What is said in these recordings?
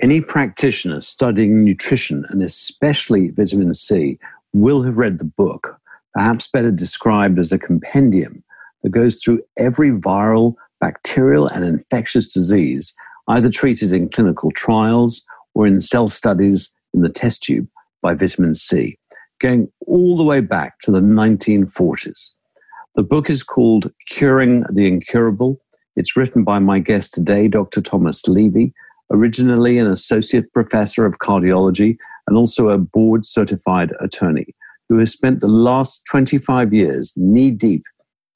Any practitioner studying nutrition and especially vitamin C will have read the book, perhaps better described as a compendium that goes through every viral, bacterial, and infectious disease, either treated in clinical trials or in cell studies in the test tube by vitamin C, going all the way back to the 1940s. The book is called Curing the Incurable. It's written by my guest today, Dr. Thomas Levy, originally an associate professor of cardiology and also a board certified attorney, who has spent the last 25 years knee deep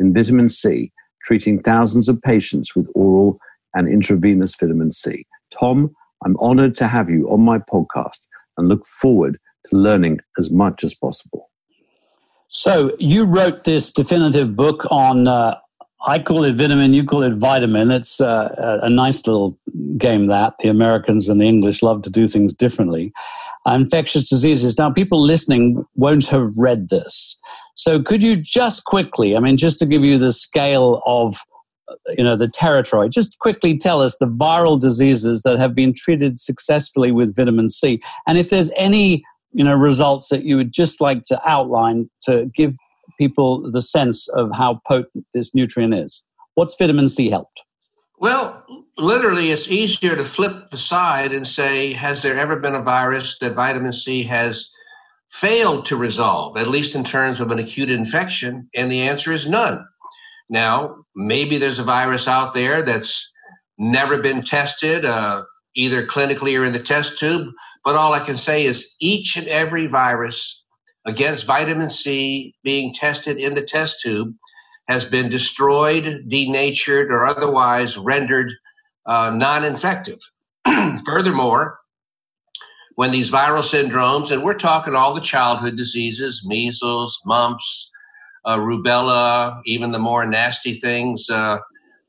in vitamin C, treating thousands of patients with oral and intravenous vitamin C. Tom, I'm honored to have you on my podcast and look forward to learning as much as possible. So, you wrote this definitive book on, uh, I call it vitamin, you call it vitamin. It's uh, a nice little game that the Americans and the English love to do things differently. Uh, infectious diseases. Now, people listening won't have read this. So, could you just quickly, I mean, just to give you the scale of you know the territory just quickly tell us the viral diseases that have been treated successfully with vitamin c and if there's any you know results that you would just like to outline to give people the sense of how potent this nutrient is. What's vitamin c helped? Well literally it's easier to flip the side and say has there ever been a virus that vitamin c has failed to resolve at least in terms of an acute infection? And the answer is none. Now, maybe there's a virus out there that's never been tested, uh, either clinically or in the test tube. But all I can say is each and every virus against vitamin C being tested in the test tube has been destroyed, denatured, or otherwise rendered uh, non infective. Furthermore, when these viral syndromes, and we're talking all the childhood diseases, measles, mumps, uh, rubella, even the more nasty things uh,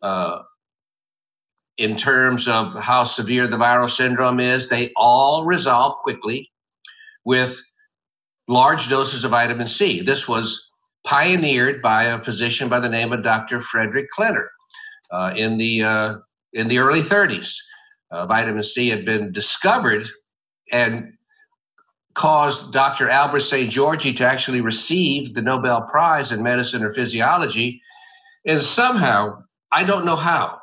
uh, in terms of how severe the viral syndrome is, they all resolve quickly with large doses of vitamin C. This was pioneered by a physician by the name of Dr. Frederick Klenner uh, in the uh, in the early 30s. Uh, vitamin C had been discovered and caused Dr. Albert Szent-Györgyi to actually receive the Nobel Prize in Medicine or Physiology. And somehow, I don't know how,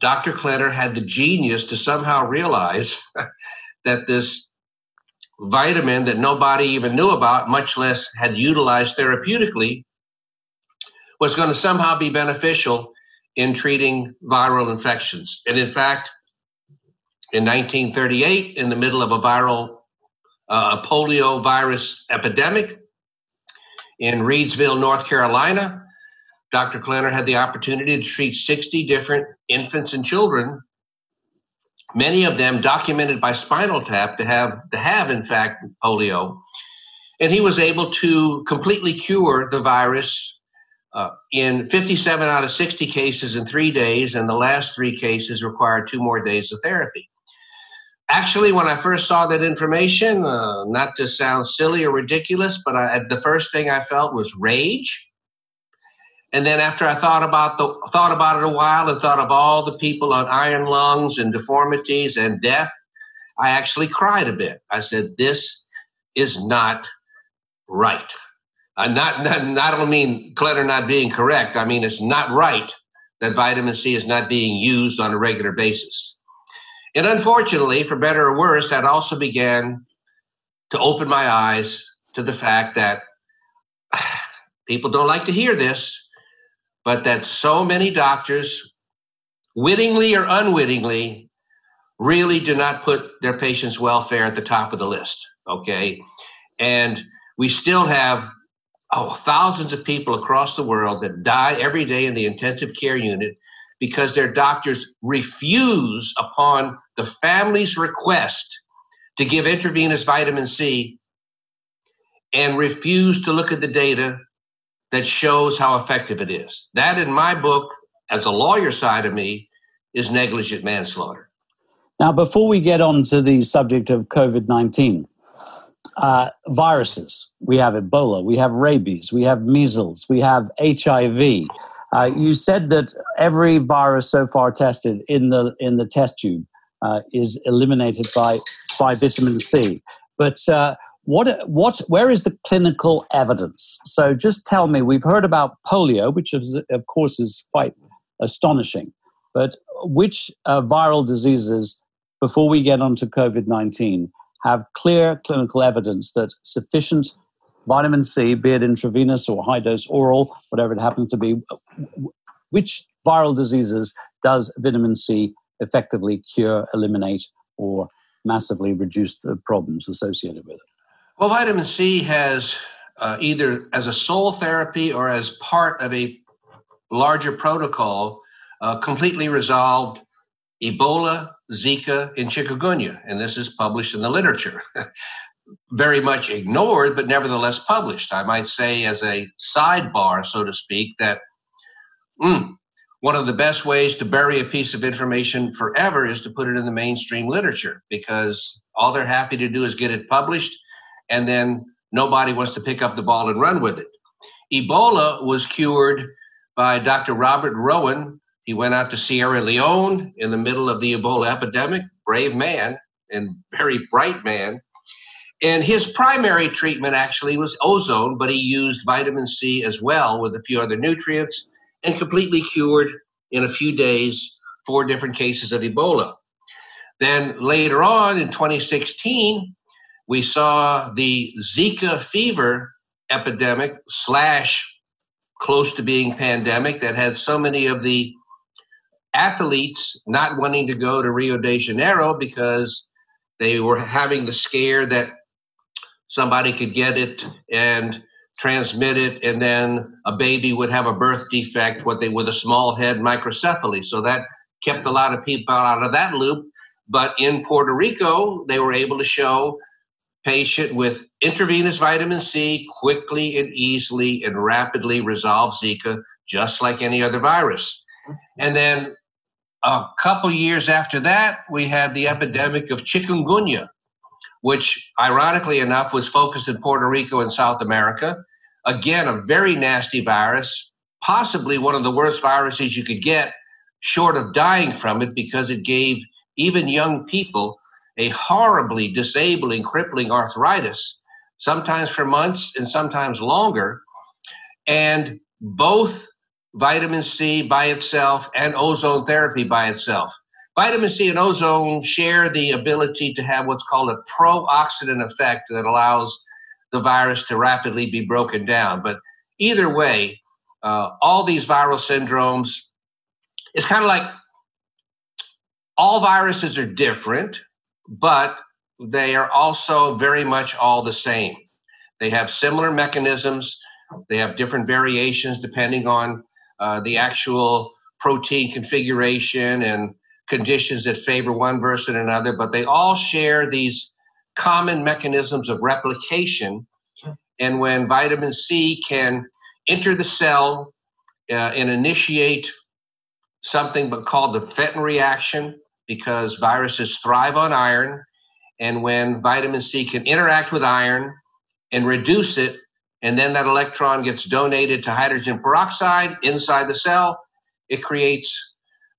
Dr. Klenner had the genius to somehow realize that this vitamin that nobody even knew about, much less had utilized therapeutically, was going to somehow be beneficial in treating viral infections. And in fact, in 1938, in the middle of a viral uh, a polio virus epidemic in Reidsville, North Carolina. Dr. Klenner had the opportunity to treat 60 different infants and children, many of them documented by spinal tap to have to have in fact polio. And he was able to completely cure the virus uh, in 57 out of 60 cases in three days, and the last three cases required two more days of therapy. Actually, when I first saw that information, uh, not to sound silly or ridiculous, but I, the first thing I felt was rage. And then after I thought about the thought about it a while and thought of all the people on iron lungs and deformities and death, I actually cried a bit. I said, "This is not right." Uh, not, not, I don't mean Klenner not being correct. I mean it's not right that vitamin C is not being used on a regular basis. And unfortunately, for better or worse, that also began to open my eyes to the fact that people don't like to hear this, but that so many doctors, wittingly or unwittingly, really do not put their patients' welfare at the top of the list. Okay. And we still have oh, thousands of people across the world that die every day in the intensive care unit because their doctors refuse upon the family's request to give intravenous vitamin C and refuse to look at the data that shows how effective it is. That, in my book, as a lawyer side of me, is negligent manslaughter. Now, before we get on to the subject of COVID 19, uh, viruses. We have Ebola, we have rabies, we have measles, we have HIV. Uh, you said that every virus so far tested in the in the test tube uh, is eliminated by, by vitamin C. But uh, what, what, where is the clinical evidence? So just tell me, we've heard about polio, which is, of course is quite astonishing, but which uh, viral diseases, before we get onto COVID 19, have clear clinical evidence that sufficient vitamin C, be it intravenous or high dose oral, whatever it happens to be, which viral diseases does vitamin C effectively cure, eliminate, or massively reduce the problems associated with it? Well, vitamin C has uh, either as a sole therapy or as part of a larger protocol uh, completely resolved Ebola, Zika, and chikungunya. And this is published in the literature. Very much ignored, but nevertheless published. I might say, as a sidebar, so to speak, that mm, one of the best ways to bury a piece of information forever is to put it in the mainstream literature because all they're happy to do is get it published and then nobody wants to pick up the ball and run with it. Ebola was cured by Dr. Robert Rowen. He went out to Sierra Leone in the middle of the Ebola epidemic, brave man and very bright man. And his primary treatment actually was ozone, but he used vitamin C as well with a few other nutrients and completely cured in a few days four different cases of Ebola. Then later on in 2016, we saw the Zika fever epidemic slash close to being pandemic that had so many of the athletes not wanting to go to Rio de Janeiro because they were having the scare that somebody could get it and transmit it and then a baby would have a birth defect what they with a small head microcephaly. So that kept a lot of people out of that loop. But in Puerto Rico they were able to show patient with intravenous vitamin C quickly and easily and rapidly resolve Zika, just like any other virus. And then a couple years after that, we had the epidemic of chikungunya, which ironically enough was focused in Puerto Rico and South America. Again, a very nasty virus, possibly one of the worst viruses you could get, short of dying from it, because it gave even young people a horribly disabling, crippling arthritis, sometimes for months and sometimes longer. And both vitamin C by itself and ozone therapy by itself. Vitamin C and ozone share the ability to have what's called a pro-oxidant effect that allows the virus to rapidly be broken down. But either way, uh, all these viral syndromes, it's kind of like all viruses are different but they are also very much all the same. They have similar mechanisms, they have different variations depending on uh, the actual protein configuration and conditions that favor one versus another, but they all share these common mechanisms of replication. And when vitamin C can enter the cell uh, and initiate something but called the Fenton reaction, because viruses thrive on iron. And when vitamin C can interact with iron and reduce it, and then that electron gets donated to hydrogen peroxide inside the cell, it creates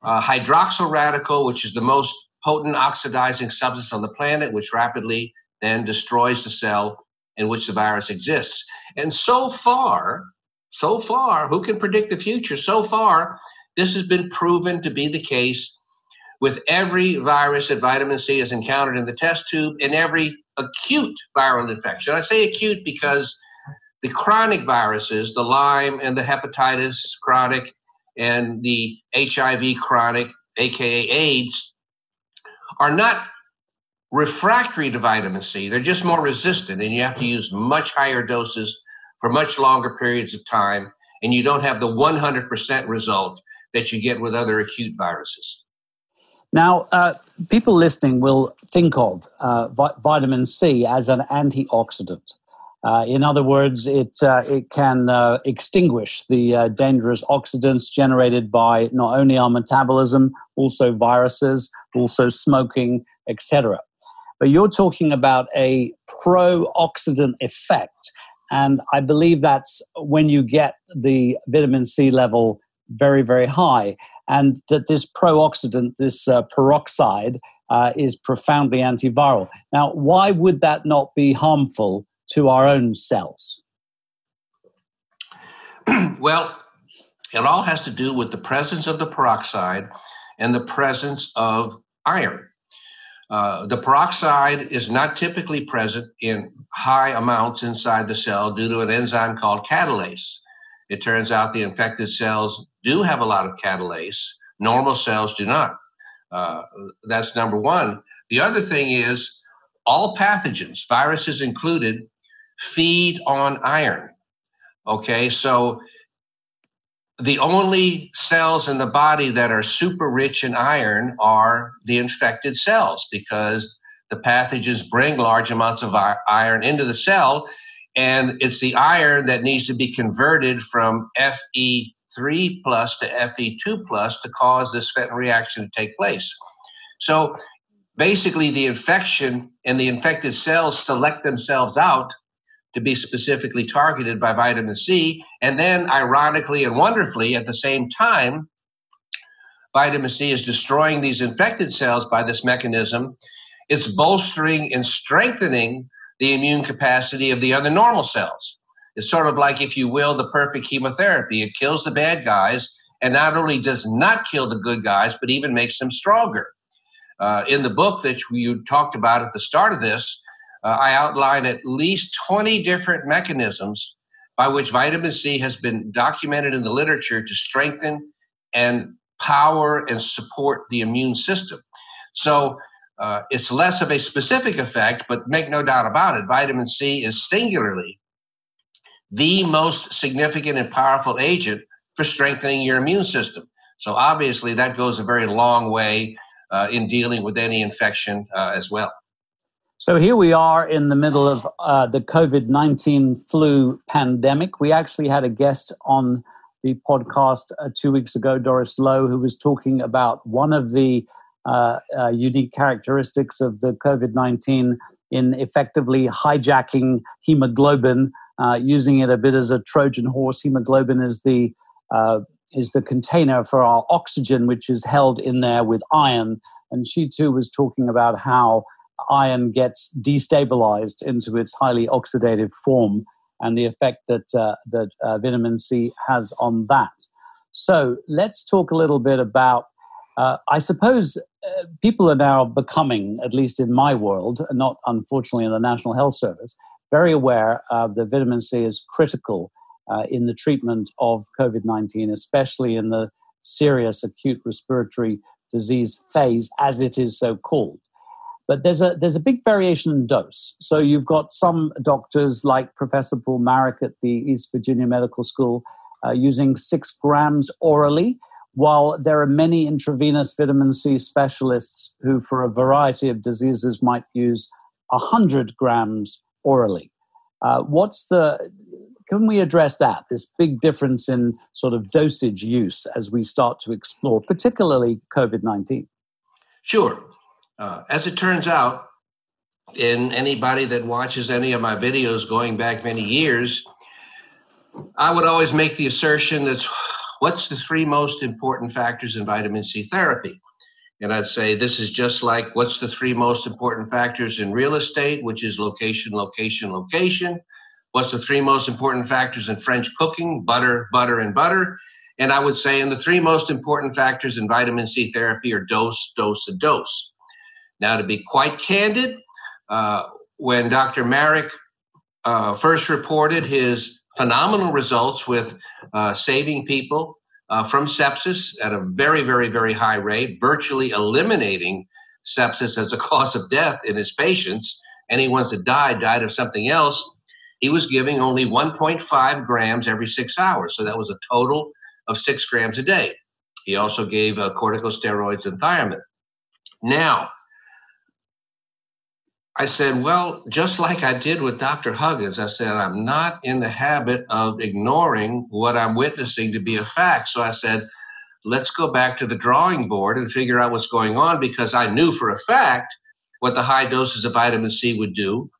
a hydroxyl radical, which is the most potent oxidizing substance on the planet, which rapidly then destroys the cell in which the virus exists. And so far, so far, who can predict the future? So far, this has been proven to be the case with every virus that vitamin C is encountered in the test tube and every acute viral infection. I say acute because the chronic viruses, the Lyme and the hepatitis chronic and the HIV chronic, aka AIDS, are not refractory to vitamin C. They're just more resistant, and you have to use much higher doses for much longer periods of time, and you don't have the 100% result that you get with other acute viruses. Now, uh, people listening will think of uh, vi- vitamin C as an antioxidant. Uh, in other words, it, uh, it can uh, extinguish the uh, dangerous oxidants generated by not only our metabolism, also viruses, also smoking, etc. But you're talking about a pro-oxidant effect. And I believe that's when you get the vitamin C level very, very high and that this pro-oxidant, this uh, peroxide, uh, is profoundly antiviral. Now, why would that not be harmful to our own cells? well, it all has to do with the presence of the peroxide and the presence of iron. Uh, the peroxide is not typically present in high amounts inside the cell due to an enzyme called catalase. It turns out the infected cells do have a lot of catalase, normal cells do not. Uh, that's number one. The other thing is all pathogens, viruses included, feed on iron. Okay, so the only cells in the body that are super rich in iron are the infected cells because the pathogens bring large amounts of iron into the cell and it's the iron that needs to be converted from fe3 plus to fe2 plus to cause this fenton reaction to take place so basically the infection and the infected cells select themselves out to be specifically targeted by vitamin C. And then, ironically and wonderfully, at the same time, vitamin C is destroying these infected cells by this mechanism. It's bolstering and strengthening the immune capacity of the other normal cells. It's sort of like, if you will, the perfect chemotherapy. It kills the bad guys and not only does not kill the good guys, but even makes them stronger. Uh, in the book that you talked about at the start of this, uh, I outline at least 20 different mechanisms by which vitamin C has been documented in the literature to strengthen and power and support the immune system. So uh, it's less of a specific effect, but make no doubt about it, vitamin C is singularly the most significant and powerful agent for strengthening your immune system. So obviously, that goes a very long way uh, in dealing with any infection uh, as well. So here we are in the middle of uh, the COVID 19 flu pandemic. We actually had a guest on the podcast uh, two weeks ago, Doris Loh, who was talking about one of the uh, uh unique characteristics of the COVID 19 in effectively hijacking hemoglobin, uh, using it a bit as a Trojan horse. Hemoglobin is the uh, is the container for our oxygen, which is held in there with iron. And she too was talking about how iron gets destabilized into its highly oxidative form and the effect that, uh, that uh, vitamin C has on that. So let's talk a little bit about. Uh, I suppose people are now becoming, at least in my world, not unfortunately in the National Health Service, very aware that vitamin C is critical uh, in the treatment of COVID 19, especially in the serious acute respiratory disease phase, as it is so called. But there's a there's a big variation in dose. So you've got some doctors like Professor Paul Marik at the East Virginia Medical School uh, using six grams orally, while there are many intravenous vitamin C specialists who, for a variety of diseases, might use hundred grams orally. Uh, what's the can we address that this big difference in sort of dosage use as we start to explore, particularly COVID nineteen? Sure. Uh, as it turns out, in anybody that watches any of my videos going back many years, I would always make the assertion that's what's the three most important factors in vitamin C therapy? And I'd say this is just like what's the three most important factors in real estate, which is location, location, location. What's the three most important factors in French cooking? Butter, butter, and butter. And I would say, and the three most important factors in vitamin C therapy are dose, dose, and dose. Now, to be quite candid, uh, when Dr. Marik uh, first reported his phenomenal results with uh, saving people uh, from sepsis at a very, very, very high rate, virtually eliminating sepsis as a cause of death in his patients. Any ones that died died of something else. He was giving only 1.5 grams every six hours. So that was a total of six grams a day. He also gave uh, corticosteroids and thiamine. Now, I said, well, just like I did with Dr. Huggins, I said, I'm not in the habit of ignoring what I'm witnessing to be a fact. So I said, let's go back to the drawing board and figure out what's going on because I knew for a fact what the high doses of vitamin C would do.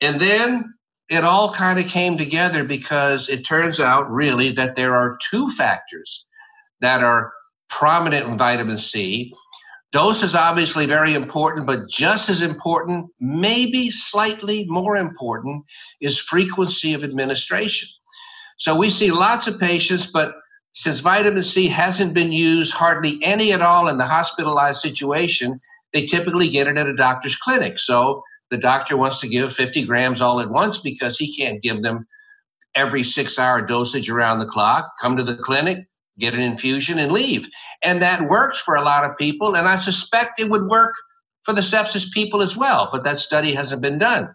And then it all kind of came together because it turns out really that there are two factors that are prominent in vitamin C Dose is obviously very important, but just as important, maybe slightly more important, is frequency of administration. So we see lots of patients, but since vitamin C hasn't been used hardly any at all in the hospitalized situation, they typically get it at a doctor's clinic. So the doctor wants to give 50 grams all at once because he can't give them every six hour dosage around the clock. Come to the clinic, get an infusion, and leave. And that works for a lot of people. And I suspect it would work for the sepsis people as well, but that study hasn't been done.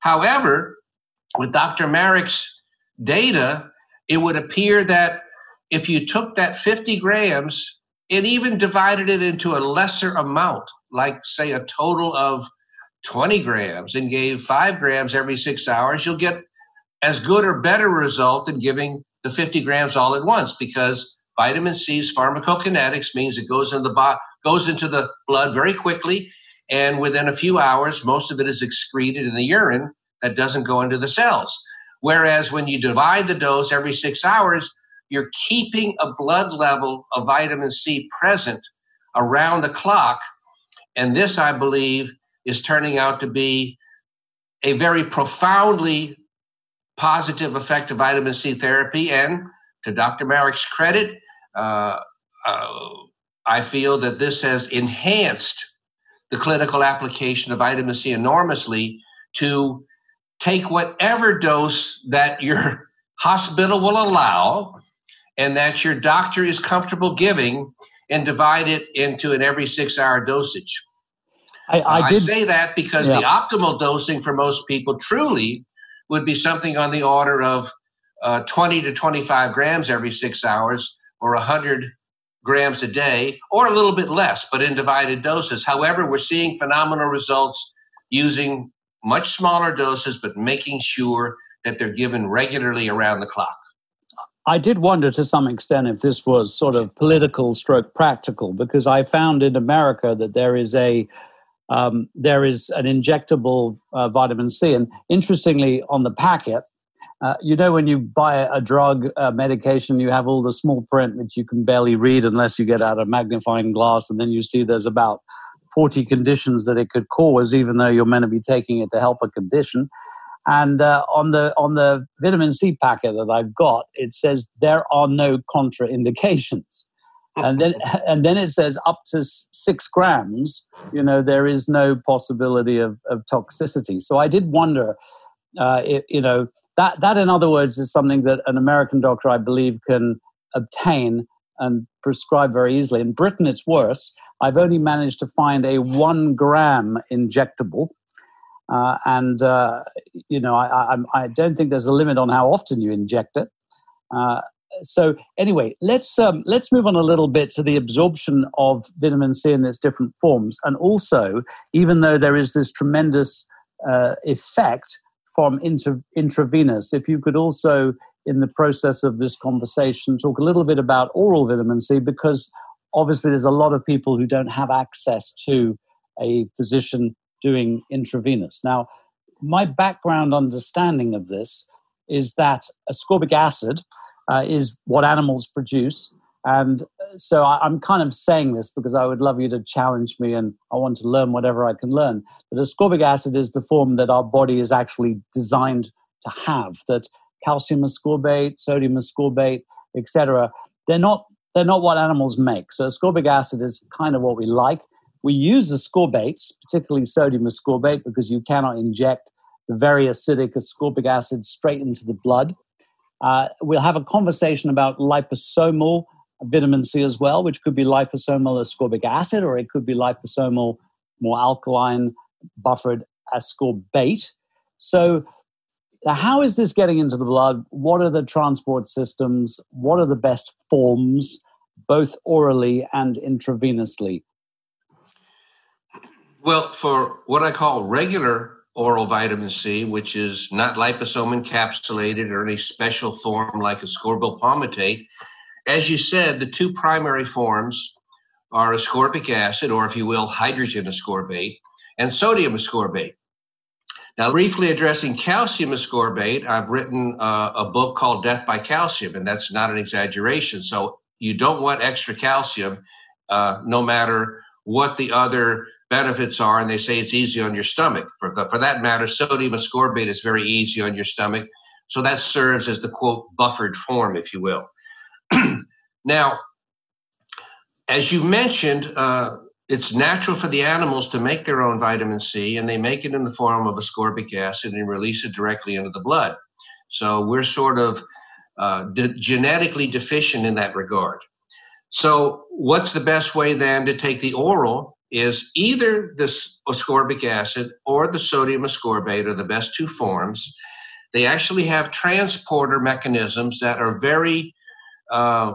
However, with Dr. Marik's data, it would appear that if you took that 50 grams and even divided it into a lesser amount, like say a total of 20 grams, and gave five grams every six hours, you'll get as good or better result than giving the 50 grams all at once because vitamin C's pharmacokinetics means it goes into the bo- goes into the blood very quickly and within a few hours most of it is excreted in the urine that doesn't go into the cells whereas when you divide the dose every 6 hours you're keeping a blood level of vitamin C present around the clock. And this, I believe, is turning out to be a very profoundly positive effect of vitamin C therapy. And to Dr. Marik's credit, uh, uh, I feel that this has enhanced the clinical application of vitamin C enormously to take whatever dose that your hospital will allow and that your doctor is comfortable giving and divide it into an every six hour dosage. I, I, uh, I say that because yeah. the optimal dosing for most people truly would be something on the order of uh, 20 to 25 grams every six hours or 100 grams a day or a little bit less, but in divided doses. However, we're seeing phenomenal results using much smaller doses, but making sure that they're given regularly around the clock. I did wonder to some extent if this was sort of political stroke practical because I found in America that there is a um, there is an injectable uh, vitamin C, and interestingly, on the packet, uh, you know, when you buy a drug uh, medication, you have all the small print which you can barely read unless you get out a magnifying glass, and then you see there's about 40 conditions that it could cause, even though you're meant to be taking it to help a condition. And uh, on the on the vitamin C packet that I've got, it says there are no contraindications. And then and then it says up to six grams. You know there is no possibility of, of toxicity. So I did wonder, uh, it, you know, that that in other words is something that an American doctor, I believe, can obtain and prescribe very easily. In Britain, it's worse. I've only managed to find a one gram injectable uh, and, uh, you know, I, I, I, don't think there's a limit on how often you inject it. So anyway, let's um, let's move on a little bit to the absorption of vitamin C in its different forms, and also, even though there is this tremendous uh, effect from intra- intravenous, if you could also, in the process of this conversation, talk a little bit about oral vitamin C, because obviously there's a lot of people who don't have access to a physician doing intravenous. Now, my background understanding of this is that ascorbic acid uh, is what animals produce. And so I, am kind of saying this because I would love you to challenge me and I want to learn whatever I can learn. But ascorbic acid is the form that our body is actually designed to have, that calcium ascorbate, sodium ascorbate, etc. They're not they're not what animals make. So ascorbic acid is kind of what we like. We use ascorbates, particularly sodium ascorbate, because you cannot inject the very acidic ascorbic acid straight into the blood. Uh, we'll have a conversation about liposomal vitamin C as well, which could be liposomal ascorbic acid or it could be liposomal, more alkaline, buffered ascorbate. So, how is this getting into the blood? What are the transport systems? What are the best forms, both orally and intravenously? Well, for what I call regular oral vitamin C, which is not liposome encapsulated or any special form like ascorbyl palmitate, as you said, the two primary forms are ascorbic acid, or if you will, hydrogen ascorbate, and sodium ascorbate. Now, briefly addressing calcium ascorbate, I've written uh, a book called Death by Calcium, and that's not an exaggeration. So, you don't want extra calcium, uh, no matter what the other benefits are, and they say it's easy on your stomach. For, for that matter, sodium ascorbate is very easy on your stomach. So that serves as the quote buffered form, if you will. now, as you mentioned, uh, it's natural for the animals to make their own vitamin C, and they make it in the form of ascorbic acid and release it directly into the blood. So we're sort of uh, de- genetically deficient in that regard. So, what's the best way then to take the oral? Is either this ascorbic acid or the sodium ascorbate are the best two forms. They actually have transporter mechanisms that are very uh,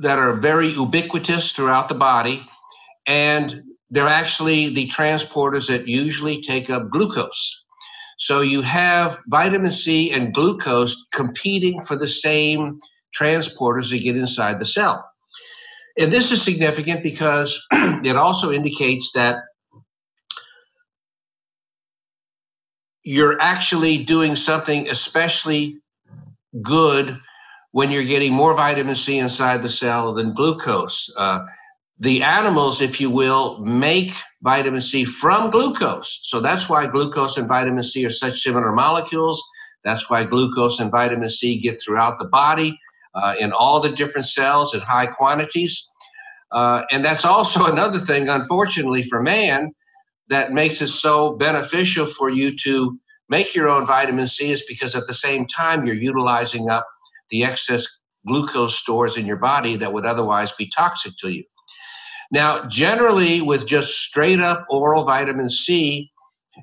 that are very ubiquitous throughout the body, and they're actually the transporters that usually take up glucose. So you have vitamin C and glucose competing for the same transporters that get inside the cell. And this is significant because it also indicates that you're actually doing something especially good when you're getting more vitamin C inside the cell than glucose. Uh, the animals, if you will, make vitamin C from glucose. So that's why glucose and vitamin C are such similar molecules. That's why glucose and vitamin C get throughout the body uh, in all the different cells in high quantities. Uh, and that's also another thing, unfortunately, for man that makes it so beneficial for you to make your own vitamin C is because at the same time you're utilizing up the excess glucose stores in your body that would otherwise be toxic to you. Now, generally, with just straight up oral vitamin C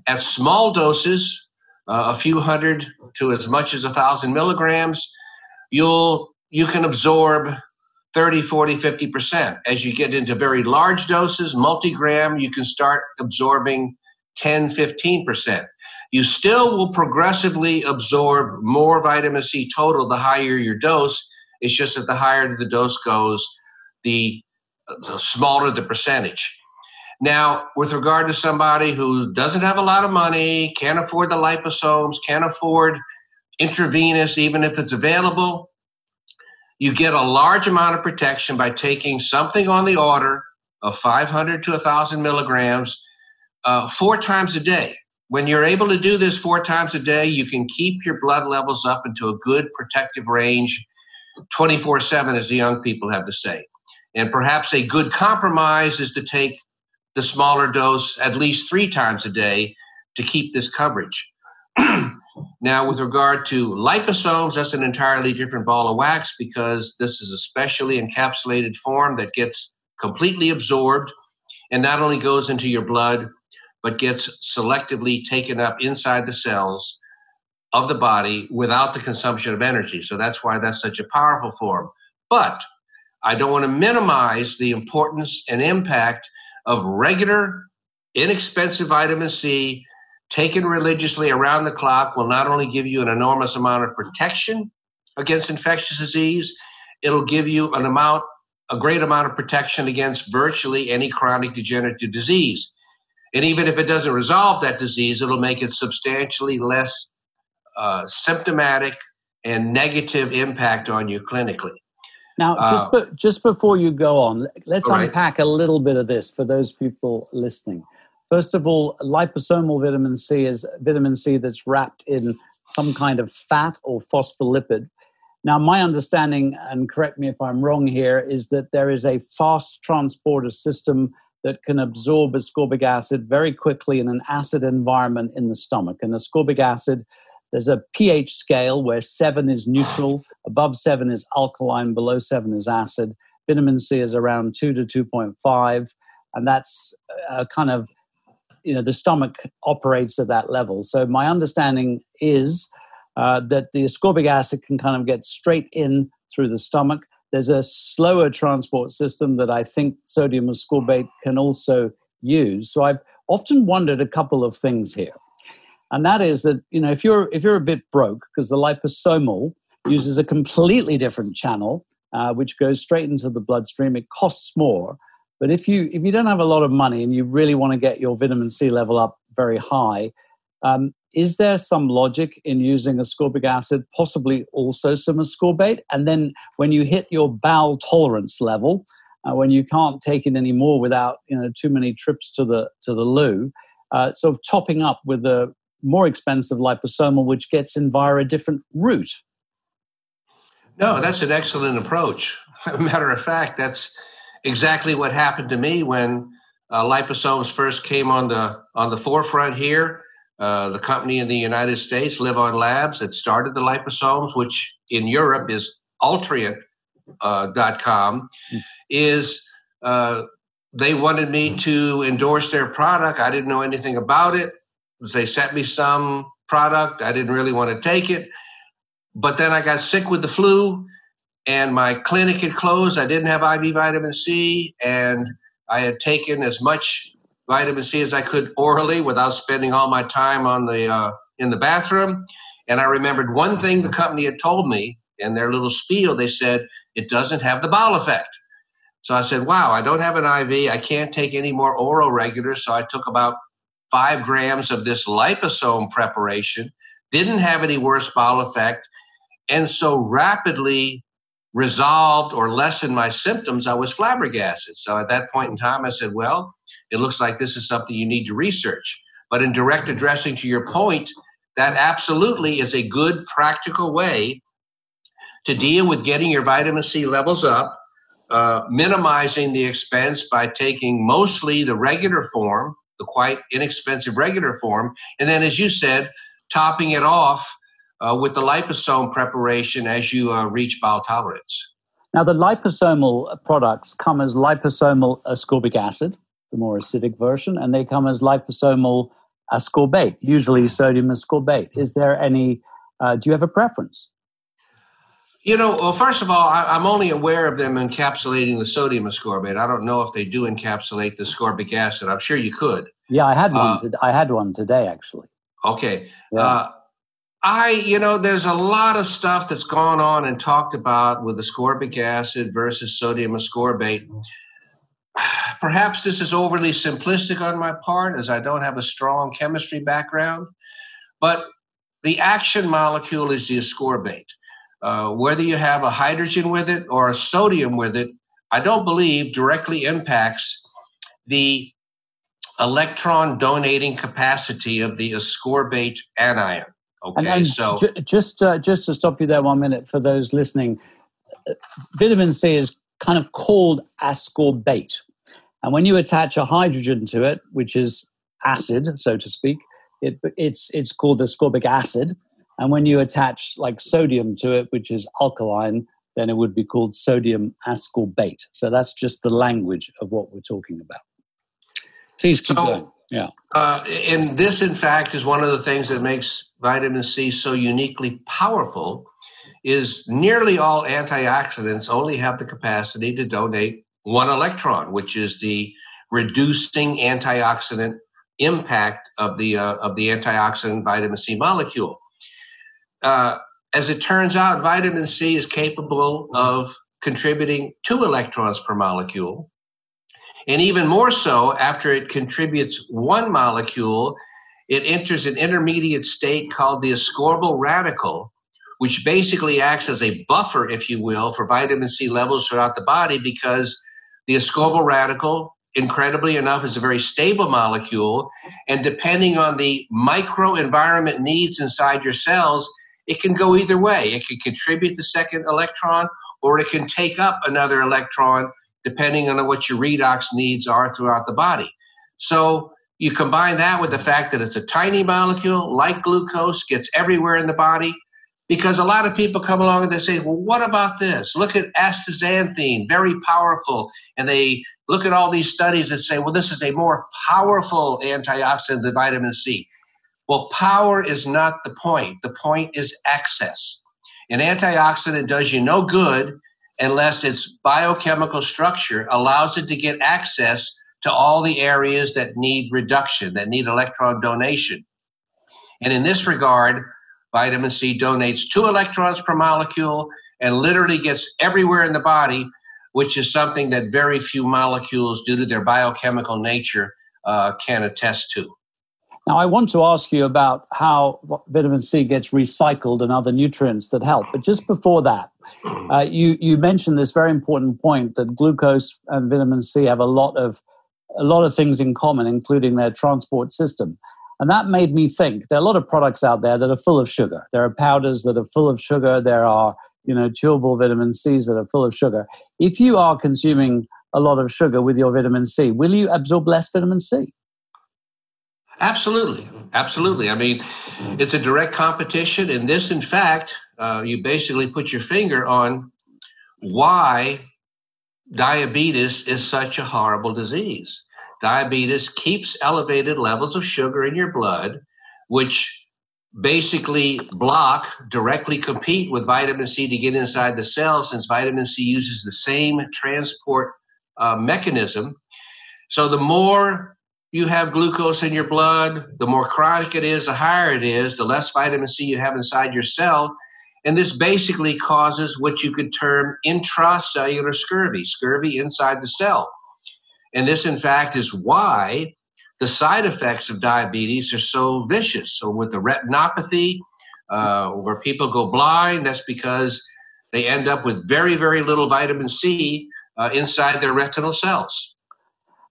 at small doses, uh, a few hundred to as much as a thousand milligrams, you'll you can absorb 30, 40, 50%. As you get into very large doses, multigram, you can start absorbing 10, 15%. You still will progressively absorb more vitamin C total the higher your dose. It's just that the higher the dose goes, the, the smaller the percentage. Now, with regard to somebody who doesn't have a lot of money, can't afford the liposomes, can't afford intravenous, even if it's available, you get a large amount of protection by taking something on the order of 500 to 1,000 milligrams uh, four times a day. When you're able to do this four times a day, you can keep your blood levels up into a good protective range 24 7, as the young people have to say. And perhaps a good compromise is to take the smaller dose at least three times a day to keep this coverage. Now, with regard to liposomes, that's an entirely different ball of wax because this is a specially encapsulated form that gets completely absorbed and not only goes into your blood, but gets selectively taken up inside the cells of the body without the consumption of energy. So that's why that's such a powerful form. But I don't want to minimize the importance and impact of regular, inexpensive vitamin C taken religiously around the clock will not only give you an enormous amount of protection against infectious disease, it'll give you an amount, a great amount of protection against virtually any chronic degenerative disease. And even if it doesn't resolve that disease, it'll make it substantially less uh, symptomatic and negative impact on you clinically. Now, just uh, be, just before you go on, let's right. unpack a little bit of this for those people listening. First of all, liposomal vitamin C is vitamin C that's wrapped in some kind of fat or phospholipid. Now, my understanding, and correct me if I'm wrong here, is that there is a fast transporter system that can absorb ascorbic acid very quickly in an acid environment in the stomach. And ascorbic acid, there's a pH scale where seven is neutral, above seven is alkaline, below seven is acid. Vitamin C is around two to 2.5, and that's a kind of you know the stomach operates at that level. So my understanding is uh, that the ascorbic acid can kind of get straight in through the stomach. There's a slower transport system that I think sodium ascorbate can also use. So I've often wondered a couple of things here, and that is that you know if you're if you're a bit broke because the liposomal uses a completely different channel uh, which goes straight into the bloodstream. It costs more. But if you if you don't have a lot of money and you really want to get your vitamin C level up very high, um, is there some logic in using ascorbic acid, possibly also some ascorbate? And then when you hit your bowel tolerance level, uh, when you can't take it anymore without you know too many trips to the to the loo, uh, sort of topping up with a more expensive liposomal, which gets in via a different route. No, that's an excellent approach. Matter of fact, that's exactly what happened to me when uh, liposomes first came on the on the forefront here. Uh, the company in the United States, LivOn Labs, that started the liposomes, which in Europe is Altrient.com, uh, mm. is uh, they wanted me to endorse their product. I didn't know anything about it. They sent me some product. I didn't really want to take it. But then I got sick with the flu and my clinic had closed. I didn't have IV vitamin C, and I had taken as much vitamin C as I could orally without spending all my time on the uh, in the bathroom. And I remembered one thing the company had told me in their little spiel. They said it doesn't have the bowel effect. So I said, "Wow, I don't have an IV. I can't take any more oral regular." So I took about five grams of this liposome preparation. Didn't have any worse bowel effect, and so rapidly resolved or lessened my symptoms, I was flabbergasted. So at that point in time, I said, well, it looks like this is something you need to research. But in direct addressing to your point, that absolutely is a good practical way to deal with getting your vitamin C levels up, uh, minimizing the expense by taking mostly the regular form, the quite inexpensive regular form, and then, as you said, topping it off uh, with the liposome preparation as you uh, reach bowel tolerance. Now, the liposomal products come as liposomal ascorbic acid, the more acidic version, and they come as liposomal ascorbate, usually sodium ascorbate. Is there any, uh, do you have a preference? You know, well, first of all, I, am only aware of them encapsulating the sodium ascorbate. I don't know if they do encapsulate the ascorbic acid. I'm sure you could. Yeah, I had one. Uh, I had one today, actually. Okay. Yeah. Uh, I, you know, there's a lot of stuff that's gone on and talked about with ascorbic acid versus sodium ascorbate. Perhaps this is overly simplistic on my part as I don't have a strong chemistry background, but the action molecule is the ascorbate. Uh, whether you have a hydrogen with it or a sodium with it, I don't believe directly impacts the electron donating capacity of the ascorbate anion. Okay, and, and so j- just uh, just to stop you there one minute for those listening, vitamin C is kind of called ascorbate, and when you attach a hydrogen to it, which is acid, so to speak, it, it's it's called ascorbic acid, and when you attach like sodium to it, which is alkaline, then it would be called sodium ascorbate. So that's just the language of what we're talking about. Please keep so, going. Yeah. Uh, and this, in fact, is one of the things that makes vitamin C so uniquely powerful. Is nearly all antioxidants only have the capacity to donate one electron, which is the reducing antioxidant impact of the uh, of the antioxidant vitamin C molecule. Uh, as it turns out, vitamin C is capable of contributing two electrons per molecule, and even more so, after it contributes one molecule, it enters an intermediate state called the ascorbyl radical, which basically acts as a buffer, if you will, for vitamin C levels throughout the body because the ascorbyl radical, incredibly enough, is a very stable molecule. And depending on the microenvironment needs inside your cells, it can go either way. It can contribute the second electron or it can take up another electron depending on what your redox needs are throughout the body. So you combine that with the fact that it's a tiny molecule, like glucose, gets everywhere in the body. Because a lot of people come along and they say, well, what about this? Look at astaxanthin, very powerful. And they look at all these studies that say, well, this is a more powerful antioxidant than vitamin C. Well, power is not the point. The point is access. An antioxidant does you no good unless its biochemical structure allows it to get access to all the areas that need reduction, that need electron donation. And in this regard, vitamin C donates two electrons per molecule and literally gets everywhere in the body, which is something that very few molecules, due to their biochemical nature, uh, can attest to. Now, I want to ask you about how vitamin C gets recycled and other nutrients that help. But just before that, uh, you, you mentioned this very important point that glucose and vitamin C have a lot of a lot of things in common, including their transport system. And that made me think there are a lot of products out there that are full of sugar. There are powders that are full of sugar. There are, you know, chewable vitamin C's that are full of sugar. If you are consuming a lot of sugar with your vitamin C, will you absorb less vitamin C? Absolutely. Absolutely. I mean, it's a direct competition. And this, in fact, uh, you basically put your finger on why diabetes is such a horrible disease. Diabetes keeps elevated levels of sugar in your blood, which basically block, directly compete with vitamin C to get inside the cell, since vitamin C uses the same transport uh, mechanism. So the more you have glucose in your blood, the more chronic it is, the higher it is, the less vitamin C you have inside your cell. And this basically causes what you could term intracellular scurvy, scurvy inside the cell. And this, in fact, is why the side effects of diabetes are so vicious. So, with the retinopathy, uh, where people go blind, that's because they end up with very, very little vitamin C uh, inside their retinal cells.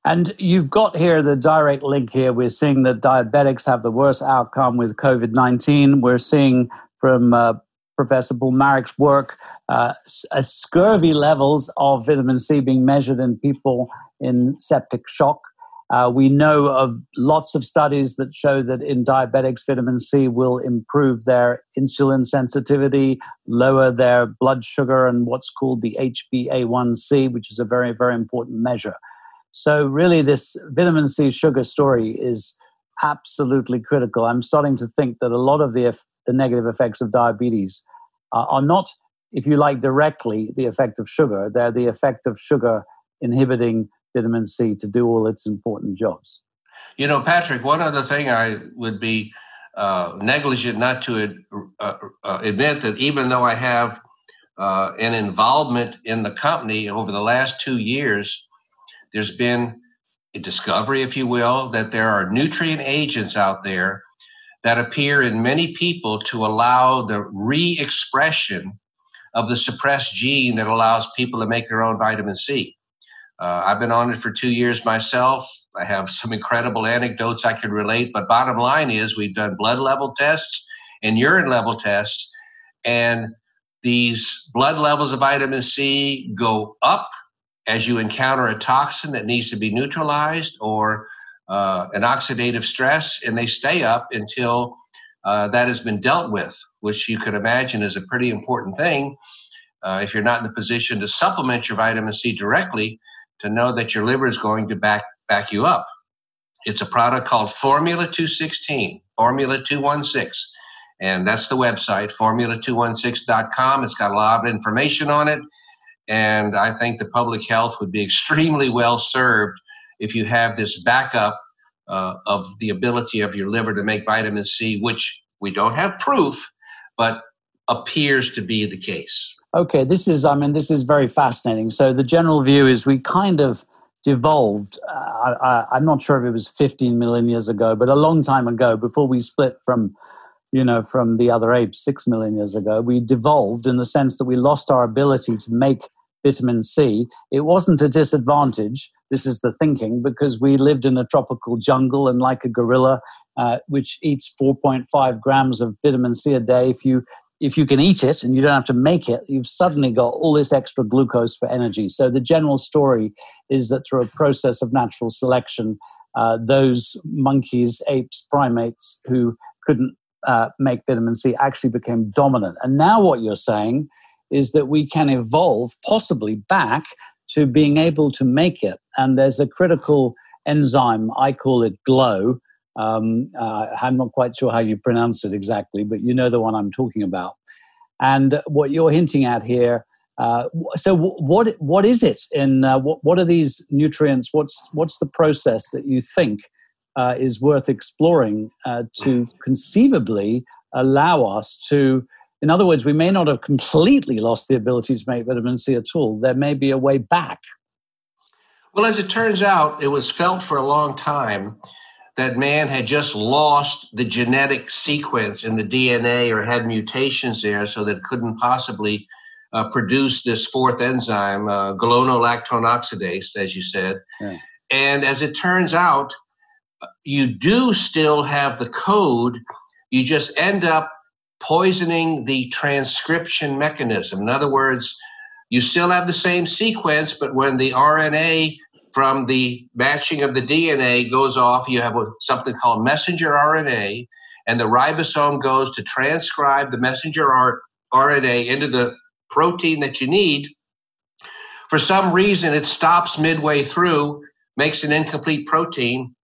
And you've got here the direct link here. We're seeing that diabetics have the worst outcome with COVID 19. We're seeing from uh, Professor Paul Marik's work uh, scurvy levels of vitamin C being measured in people in septic shock. Uh, we know of lots of studies that show that in diabetics, vitamin C will improve their insulin sensitivity, lower their blood sugar, and what's called the HbA1c, which is a very, very important measure. So, really, this vitamin C sugar story is absolutely critical. I'm starting to think that a lot of the, the negative effects of diabetes uh, are not, if you like, directly the effect of sugar, they're the effect of sugar inhibiting vitamin C to do all its important jobs. You know, Patrick, one other thing I would be uh, negligent not to uh, uh, admit that even though I have uh, an involvement in the company over the last two years, there's been a discovery, if you will, that there are nutrient agents out there that appear in many people to allow the re expression of the suppressed gene that allows people to make their own vitamin C. Uh, I've been on it for two years myself. I have some incredible anecdotes I can relate, but bottom line is we've done blood level tests and urine level tests, and these blood levels of vitamin C go up as you encounter a toxin that needs to be neutralized or uh, an oxidative stress, and they stay up until uh, that has been dealt with, which you could imagine is a pretty important thing. Uh, if you're not in the position to supplement your vitamin C directly, to know that your liver is going to back back you up. It's a product called Formula 216, Formula 216. And that's the website, formula216.com. It's got a lot of information on it. And I think the public health would be extremely well served if you have this backup uh, of the ability of your liver to make vitamin C, which we don't have proof, but appears to be the case. Okay, this is, I mean, this is very fascinating. So the general view is we kind of devolved. Uh, I, am not sure if it was 15 million years ago, but a long time ago, before we split from, you know, from the other apes, six million years ago, we devolved in the sense that we lost our ability to make vitamin C. It wasn't a disadvantage. This is the thinking because we lived in a tropical jungle and like a gorilla, uh, which eats 4.5 grams of vitamin C a day. If you if you can eat it and you don't have to make it, you've suddenly got all this extra glucose for energy. So the general story is that through a process of natural selection, uh, those monkeys, apes, primates who couldn't uh, make vitamin C actually became dominant. And now what you're saying is that we can evolve possibly back to being able to make it. And there's a critical enzyme, I call it GLOW, um, uh, I'm not quite sure how you pronounce it exactly, but you know the one I'm talking about. And what you're hinting at here. Uh, so, what what is it? In uh, what what are these nutrients? What's what's the process that you think uh, is worth exploring uh, to conceivably allow us to? In other words, we may not have completely lost the ability to make vitamin C at all. There may be a way back. Well, as it turns out, it was felt for a long time that man had just lost the genetic sequence in the DNA or had mutations there so that it couldn't possibly uh, produce this fourth enzyme, uh, oxidase, as you said. Yeah. And as it turns out, you do still have the code, you just end up poisoning the transcription mechanism. In other words, you still have the same sequence, but when the RNA from the matching of the DNA goes off, you have something called messenger RNA, and the ribosome goes to transcribe the messenger RNA into the protein that you need. For some reason, it stops midway through, makes an incomplete protein,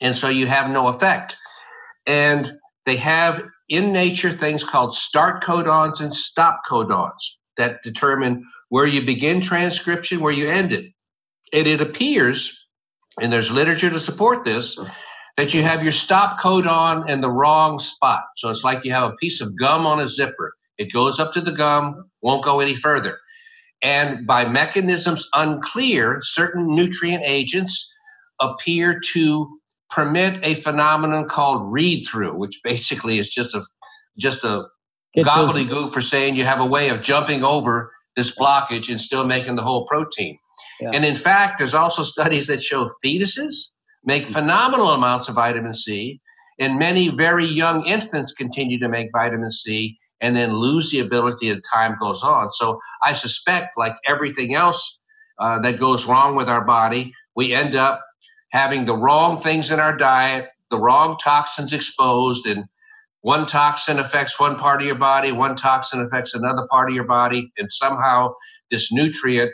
and so you have no effect. And they have in nature things called start codons and stop codons that determine where you begin transcription, where you end it. And it appears, and there's literature to support this, that you have your stop codon in the wrong spot. So it's like you have a piece of gum on a zipper. It goes up to the gum, won't go any further. And by mechanisms unclear, certain nutrient agents appear to permit a phenomenon called read through, which basically is just a just a gobbledygook for saying you have a way of jumping over this blockage and still making the whole protein. Yeah. And in fact, there's also studies that show fetuses make phenomenal amounts of vitamin C, and many very young infants continue to make vitamin C and then lose the ability as time goes on. So I suspect, like everything else uh, that goes wrong with our body, we end up having the wrong things in our diet, the wrong toxins exposed, and one toxin affects one part of your body, one toxin affects another part of your body, and somehow this nutrient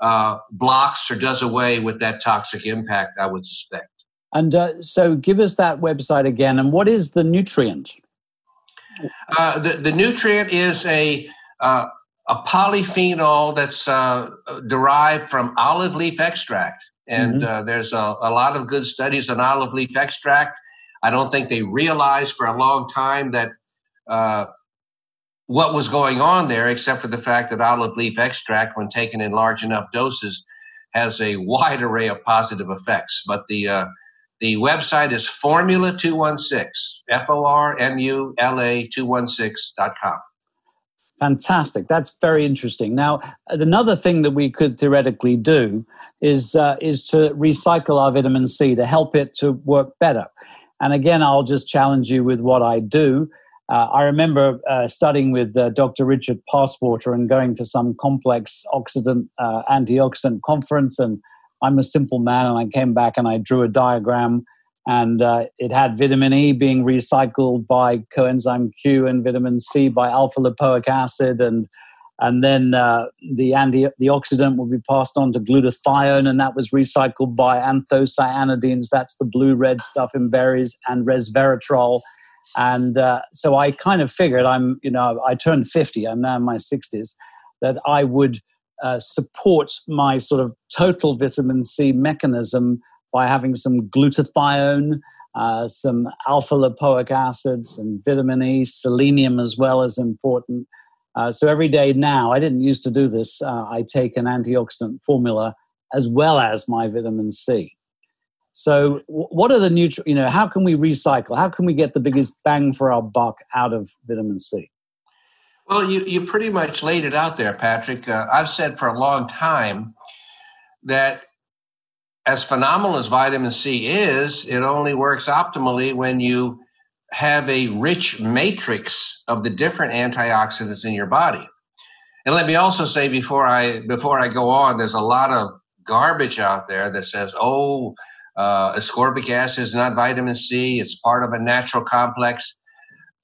uh, blocks or does away with that toxic impact, I would suspect. And uh, so give us that website again. And what is the nutrient? Uh, the, the nutrient is a, uh, a polyphenol that's uh, derived from olive leaf extract. And mm-hmm. Uh, there's a, a lot of good studies on olive leaf extract. I don't think they realized for a long time that uh, what was going on there, except for the fact that olive leaf extract, when taken in large enough doses, has a wide array of positive effects. But the uh, the website is Formula 216, F O R M U L A 216.com. Fantastic. That's very interesting. Now, another thing that we could theoretically do is uh, is to recycle our vitamin C to help it to work better. And again, I'll just challenge you with what I do. Uh, I remember uh, studying with uh, Dr. Richard Passwater and going to some complex oxidant uh, antioxidant conference. And I'm a simple man, and I came back and I drew a diagram, and uh, it had vitamin E being recycled by coenzyme Q and vitamin C by alpha lipoic acid, and and then uh, the anti the oxidant will be passed on to glutathione, and that was recycled by anthocyanidins. That's the blue red stuff in berries and resveratrol. And uh, so I kind of figured I'm, you know, I turned 50. I'm now in my 60s. That I would uh, support my sort of total vitamin C mechanism by having some glutathione, uh, some alpha lipoic acids, and vitamin E, selenium as well is important uh, so every day now, I didn't used to do this. Uh, I take an antioxidant formula as well as my vitamin C. So, what are the nutrients? You know, how can we recycle? How can we get the biggest bang for our buck out of vitamin C? Well, you you pretty much laid it out there, Patrick. Uh, I've said for a long time that as phenomenal as vitamin C is, it only works optimally when you have a rich matrix of the different antioxidants in your body. And let me also say before I before I go on, there's a lot of garbage out there that says, "Oh, uh, ascorbic acid is not vitamin C; it's part of a natural complex."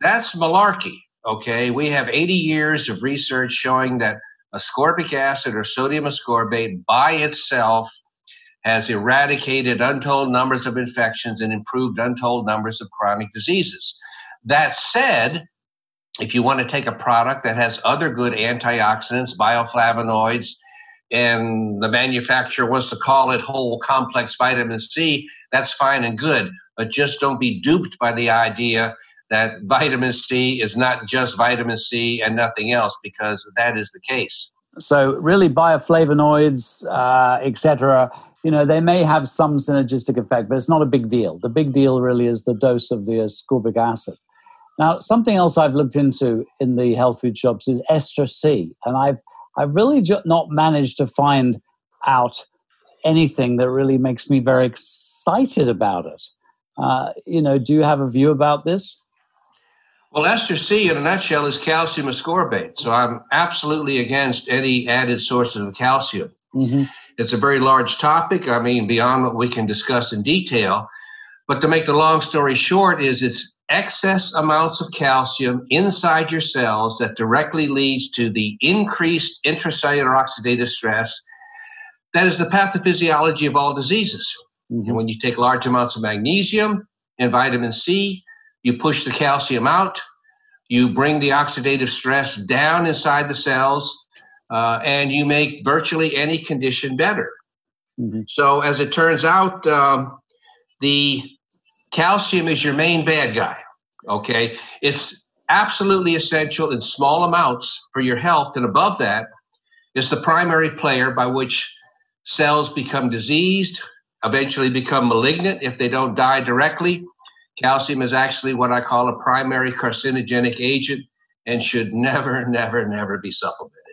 That's malarkey. Okay, we have 80 years of research showing that ascorbic acid or sodium ascorbate by itself has eradicated untold numbers of infections and improved untold numbers of chronic diseases. That said, if you want to take a product that has other good antioxidants, bioflavonoids, and the manufacturer wants to call it whole complex vitamin C, that's fine and good. But just don't be duped by the idea that vitamin C is not just vitamin C and nothing else, because that is the case. So really, bioflavonoids, uh, etc. You know, they may have some synergistic effect, but it's not a big deal. The big deal really is the dose of the ascorbic acid. Now, something else I've looked into in the health food shops is ester C, and I've I've really not managed to find out anything that really makes me very excited about it. Uh, you know, do you have a view about this? Well, ester C, in a nutshell, is calcium ascorbate. So I'm absolutely against any added sources of calcium. Mm-hmm. It's a very large topic. I mean, beyond what we can discuss in detail. But to make the long story short, is it's excess amounts of calcium inside your cells that directly leads to the increased intracellular oxidative stress. That is the pathophysiology of all diseases. Mm-hmm. And when you take large amounts of magnesium and vitamin C, you push the calcium out, you bring the oxidative stress down inside the cells, uh, and you make virtually any condition better. Mm-hmm. So, as it turns out, um, the calcium is your main bad guy. Okay, it's absolutely essential in small amounts for your health, and above that is the primary player by which cells become diseased, eventually become malignant if they don't die directly. Calcium is actually what I call a primary carcinogenic agent and should never, never, never be supplemented.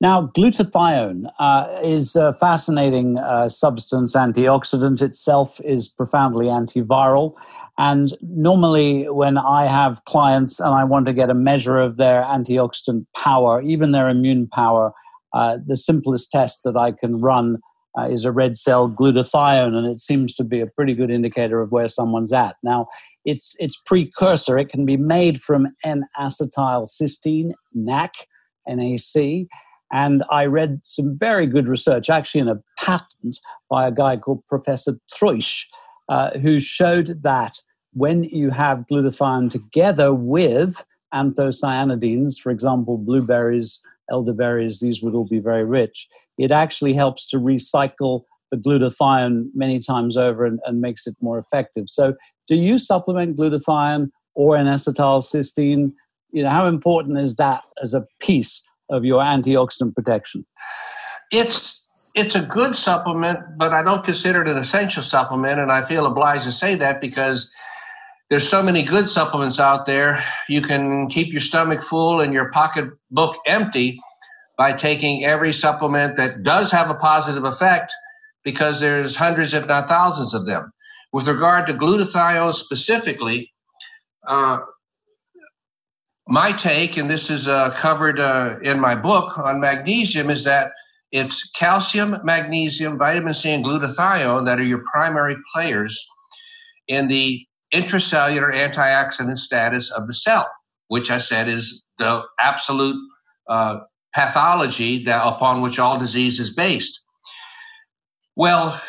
Now, glutathione uh, is a fascinating uh, substance, antioxidant itself is profoundly antiviral. And normally, when I have clients and I want to get a measure of their antioxidant power, even their immune power, uh, the simplest test that I can run uh, is a red cell glutathione, and it seems to be a pretty good indicator of where someone's at. Now, its its precursor, it can be made from N-acetylcysteine, NAC, NAC, and I read some very good research, actually in a patent by a guy called Professor Treusch, uh, who showed that when you have glutathione together with anthocyanidins, for example, blueberries, elderberries, these would all be very rich it actually helps to recycle the glutathione many times over and, and makes it more effective. So, do you supplement glutathione or N-acetylcysteine? You know, how important is that as a piece of your antioxidant protection? It's it's a good supplement, but I don't consider it an essential supplement, and I feel obliged to say that because there's so many good supplements out there. You can keep your stomach full and your pocketbook empty by taking every supplement that does have a positive effect because there's hundreds, if not thousands, of them. With regard to glutathione specifically, uh, my take, and this is uh, covered uh, in my book on magnesium, is that it's calcium, magnesium, vitamin C, and glutathione that are your primary players in the intracellular antioxidant status of the cell, which I said is the absolute uh, pathology that upon which all disease is based. Well,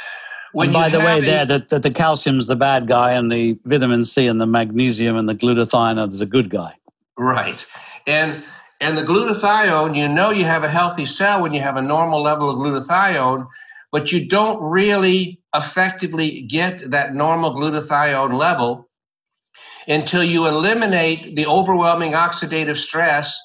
when and by the way, a, there that, the calcium is the bad guy, and the vitamin C and the magnesium and the glutathione is the good guy. Right, and and the glutathione, you know, you have a healthy cell when you have a normal level of glutathione, but you don't really effectively get that normal glutathione level until you eliminate the overwhelming oxidative stress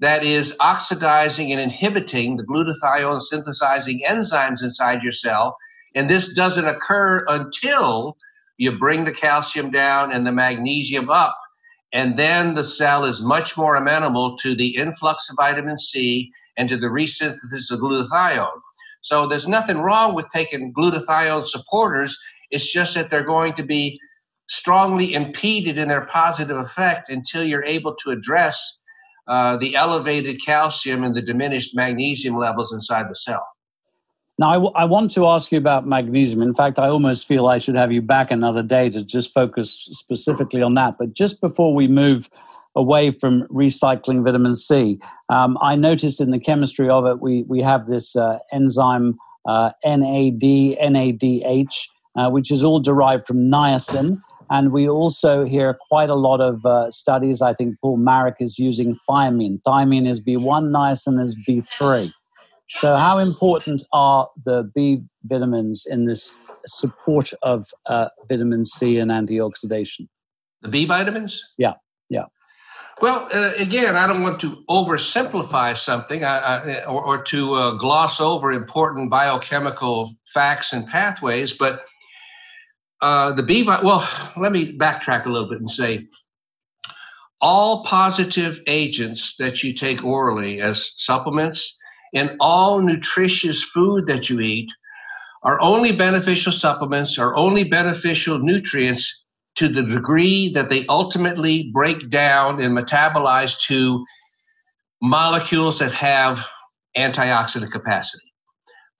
that is oxidizing and inhibiting the glutathione synthesizing enzymes inside your cell. And this doesn't occur until you bring the calcium down and the magnesium up. And then the cell is much more amenable to the influx of vitamin C and to the resynthesis of glutathione. So there's nothing wrong with taking glutathione supporters. It's just that they're going to be strongly impeded in their positive effect until you're able to address uh, the elevated calcium and the diminished magnesium levels inside the cell. Now, I, w- I want to ask you about magnesium. In fact, I almost feel I should have you back another day to just focus specifically on that. But just before we move away from recycling vitamin C, um, I noticed in the chemistry of it, we, we have this uh, enzyme uh, NAD, NADH, uh, which is all derived from niacin. And we also hear quite a lot of uh, studies. I think Paul Marik is using thiamine. Thiamine is B1, niacin is B3. So, how important are the B vitamins in this support of uh, vitamin C and antioxidation? The B vitamins? Yeah, yeah. Well, uh, again, I don't want to oversimplify something I, I, or, or, to uh, gloss over important biochemical facts and pathways, but uh, the B. Well, let me backtrack a little bit and say all positive agents that you take orally as supplements and all nutritious food that you eat are only beneficial supplements, are only beneficial nutrients to the degree that they ultimately break down and metabolize to molecules that have antioxidant capacity.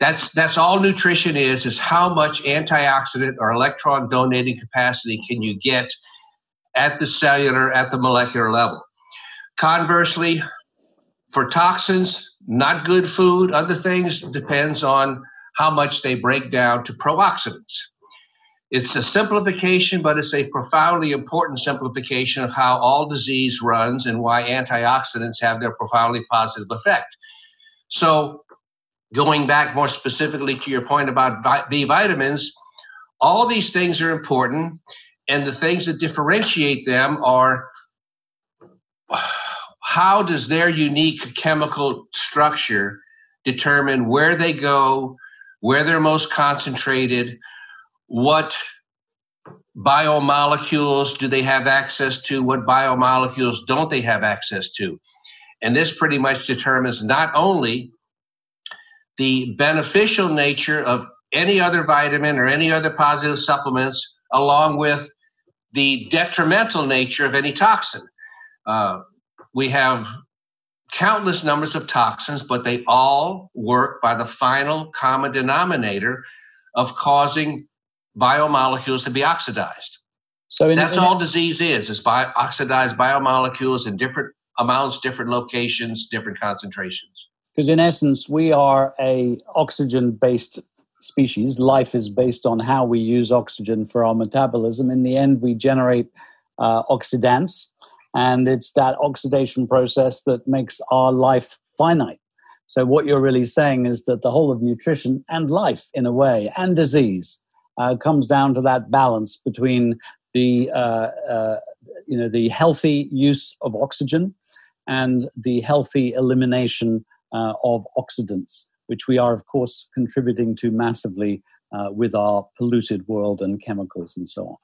That's that's all nutrition is is how much antioxidant or electron donating capacity can you get at the cellular at the molecular level. Conversely, for toxins, not good food, other things depends on how much they break down to pro-oxidants. It's a simplification, but it's a profoundly important simplification of how all disease runs and why antioxidants have their profoundly positive effect. So, going back more specifically to your point about B vitamins, all these things are important, and the things that differentiate them are how does their unique chemical structure determine where they go, where they're most concentrated, what biomolecules do they have access to, what biomolecules don't they have access to. And this pretty much determines not only the beneficial nature of any other vitamin or any other positive supplements, along with the detrimental nature of any toxin. Uh, we have countless numbers of toxins, but they all work by the final common denominator of causing biomolecules to be oxidized. So in, that's in, all disease is: is bio, oxidized biomolecules in different amounts, different locations, different concentrations. Because in essence, we are a oxygen-based species. Life is based on how we use oxygen for our metabolism. In the end, we generate uh, oxidants, and it's that oxidation process that makes our life finite. So, what you're really saying is that the whole of nutrition and life, in a way, and disease uh, comes down to that balance between the uh, uh, you know the healthy use of oxygen and the healthy elimination uh, of oxidants, which we are of course contributing to massively uh, with our polluted world and chemicals and so on.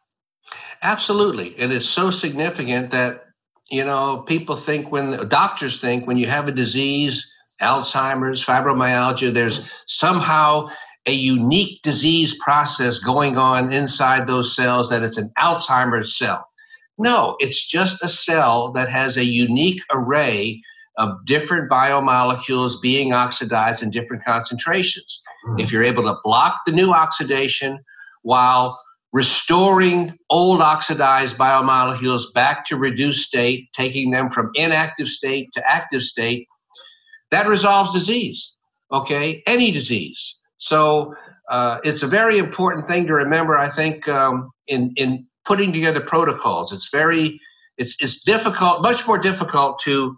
Absolutely, it is so significant that you know people think when doctors think when you have a disease alzheimer's fibromyalgia there's somehow a unique disease process going on inside those cells that it's an Alzheimer's cell. No, it's just a cell that has a unique array of different biomolecules being oxidized in different concentrations. Mm-hmm. If you're able to block the new oxidation while restoring old oxidized biomolecules back to reduced state, taking them from inactive state to active state, that resolves disease. Okay, any disease. So uh, it's a very important thing to remember. I think um, in in putting together protocols, it's very it's it's difficult, much more difficult to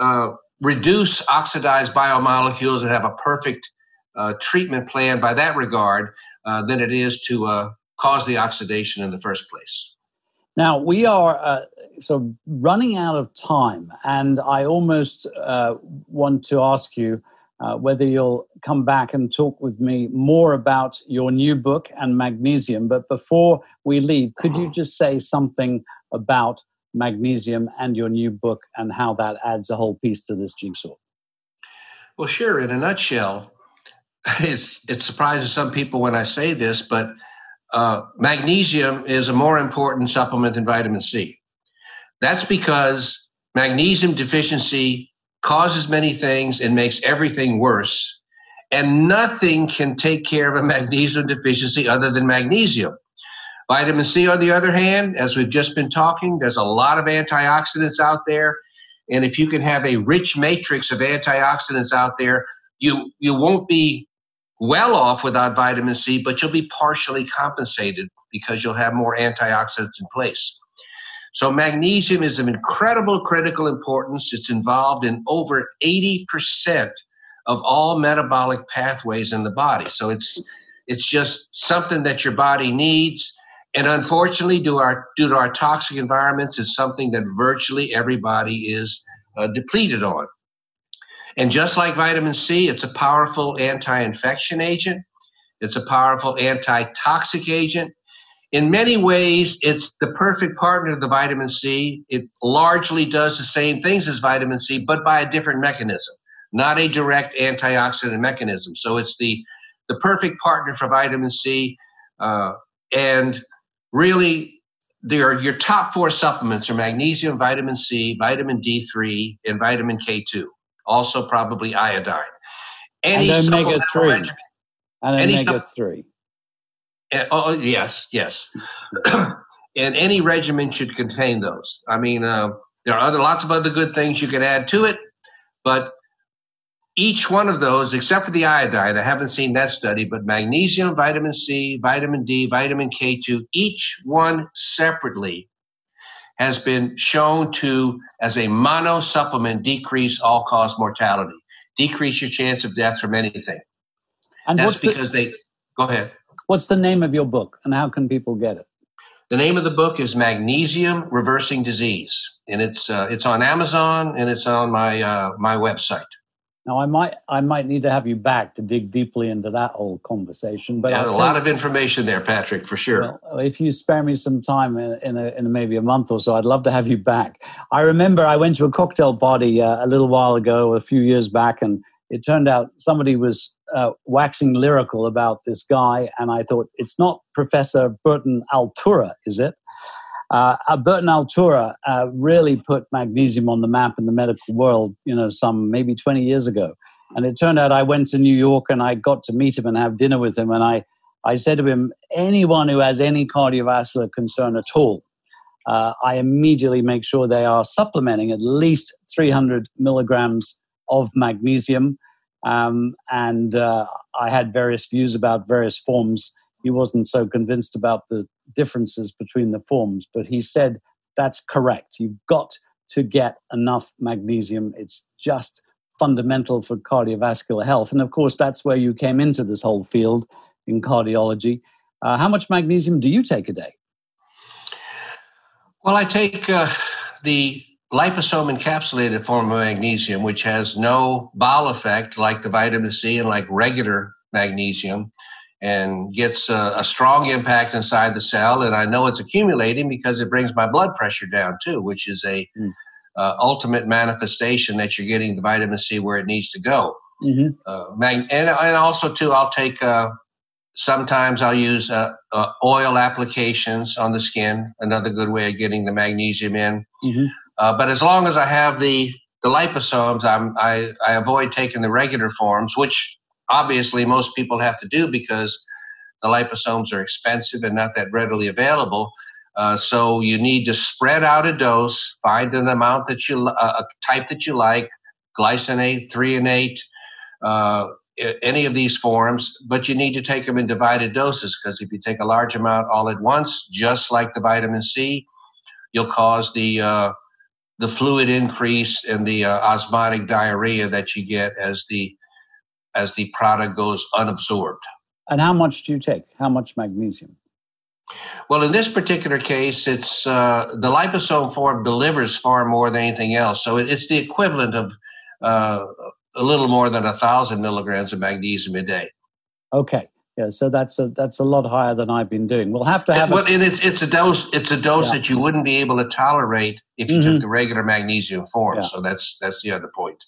uh, reduce oxidized biomolecules and have a perfect uh, treatment plan by that regard uh, than it is to uh, cause the oxidation in the first place. Now we are uh, of running out of time, and I almost want to ask you uh, whether you'll come back and talk with me more about your new book and magnesium. But before we leave, could you just say something about magnesium and your new book and how that adds a whole piece to this jigsaw? Well, sure. In a nutshell, it's, it surprises some people when I say this, but uh, magnesium is a more important supplement than vitamin C. That's because magnesium deficiency causes many things and makes everything worse. And nothing can take care of a magnesium deficiency other than magnesium. Vitamin C, on the other hand, as we've just been talking, there's a lot of antioxidants out there. And if you can have a rich matrix of antioxidants out there, you, you won't be well off without vitamin C, but you'll be partially compensated because you'll have more antioxidants in place. So, magnesium is of incredible critical importance. It's involved in over 80% of all metabolic pathways in the body. So, it's, it's just something that your body needs. And unfortunately, due, our, due to our toxic environments, is something that virtually everybody is uh, depleted on. And just like vitamin C, it's a powerful anti infection agent, it's a powerful anti toxic agent. In many ways, it's the perfect partner to the vitamin C. It largely does the same things as vitamin C, but by a different mechanism, not a direct antioxidant mechanism. So it's the, the perfect partner for vitamin C. Uh, and really, there your top four supplements are magnesium, vitamin C, vitamin D3, and vitamin K2 also probably iodine. Any and omega three. Regimen, and omega three. Uh, oh yes, yes. and any regimen should contain those. I mean, uh, there are other lots of other good things you can add to it, but each one of those, except for the iodine, I haven't seen that study, but magnesium, vitamin C, vitamin D, vitamin K2, each one separately has been shown to, as a mono supplement, decrease all cause mortality, decrease your chance of death from anything. And that's because the, they go ahead. What's the name of your book and how can people get it? The name of the book is Magnesium Reversing Disease, and it's uh, it's on Amazon and it's on my uh, my website. Now, I might I might need to have you back to dig deeply into that whole conversation. But yeah, a lot you, of information there, Patrick, for sure. Well, if you spare me some time in, in, a, in a maybe a month or so, I'd love to have you back. I remember I went to a cocktail party uh, a little while ago, a few years back, and it turned out somebody was uh, waxing lyrical about this guy, and I thought it's not Professor Burton Altura, is it? Uh, Burton Altura uh, really put magnesium on the map in the medical world, you know, some maybe 20 years ago. And it turned out I went to New York and I got to meet him and have dinner with him. And I, I said to him, anyone who has any cardiovascular concern at all, uh, I immediately make sure they are supplementing at least 300 milligrams of magnesium. Um, and uh, I had various views about various forms. He wasn't so convinced about the differences between the forms, but he said that's correct. You've got to get enough magnesium. It's just fundamental for cardiovascular health. And of course, that's where you came into this whole field in cardiology. Uh, how much magnesium do you take a day? Well, I take uh, the liposome encapsulated form of magnesium, which has no bowel effect like the vitamin C and like regular magnesium and gets a, a, strong impact inside the cell. And I know it's accumulating because it brings my blood pressure down too, which is a mm. uh, ultimate manifestation that you're getting the vitamin C where it needs to go. Mm-hmm. Uh, mag- and, and also too, I'll take. Uh, sometimes I'll use uh, uh, oil applications on the skin. Another good way of getting the magnesium in. Mm-hmm. Uh, but as long as I have the the liposomes, I'm, I I avoid taking the regular forms, which obviously most people have to do because the liposomes are expensive and not that readily available. Uh, so you need to spread out a dose, find an amount that you, uh, a type that you like, glycinate, threonate, uh, any of these forms, but you need to take them in divided doses because if you take a large amount all at once, just like the vitamin C, you'll cause the uh, the fluid increase and the uh, osmotic diarrhea that you get as the as the product goes unabsorbed. And how much do you take? How much magnesium? Well, in this particular case, it's uh, the liposome form delivers far more than anything else. So it's the equivalent of uh, a little more than a thousand milligrams of magnesium a day. Okay, yeah, so that's a that's a lot higher than I've been doing. We'll have to have. Well, a, and it's it's a dose it's a dose yeah. that you wouldn't be able to tolerate if you mm-hmm. took the regular magnesium form. Yeah. So that's that's the other point.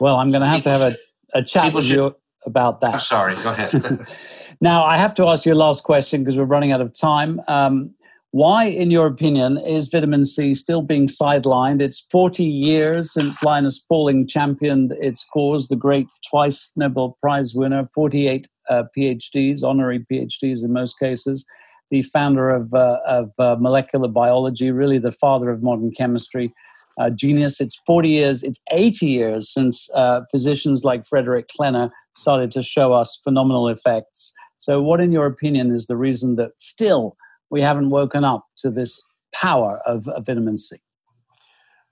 Well, I'm going to have to have a a chat People with should, you about that. I'm sorry, go ahead. now, I have to ask you a last question because we're running out of time. Um, why, in your opinion, is vitamin C still being sidelined? It's 40 years since Linus Pauling championed its cause, the great twice Nobel Prize winner, 48 uh, PhDs, honorary PhDs in most cases, the founder of, uh, of uh, molecular biology, really the father of modern chemistry uh, genius. It's 40 years, it's 80 years since uh, physicians like Frederick Klenner started to show us phenomenal effects. So, what, in your opinion, is the reason that still we haven't woken up to this power of, of vitamin C?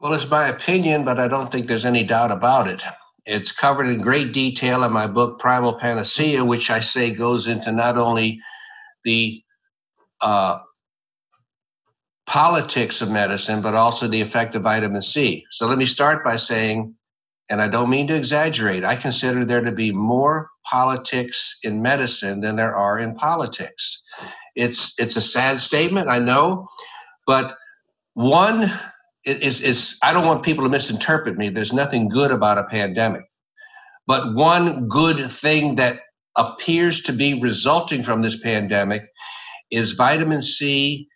Well, it's my opinion, but I don't think there's any doubt about it. It's covered in great detail in my book, Primal Panacea, which I say goes into not only the uh, politics of medicine, but also the effect of vitamin C. So let me start by saying, and I don't mean to exaggerate, I consider there to be more politics in medicine than there are in politics. It's it's a sad statement, I know, but one is is I don't want people to misinterpret me. There's nothing good about a pandemic. But one good thing that appears to be resulting from this pandemic is vitamin C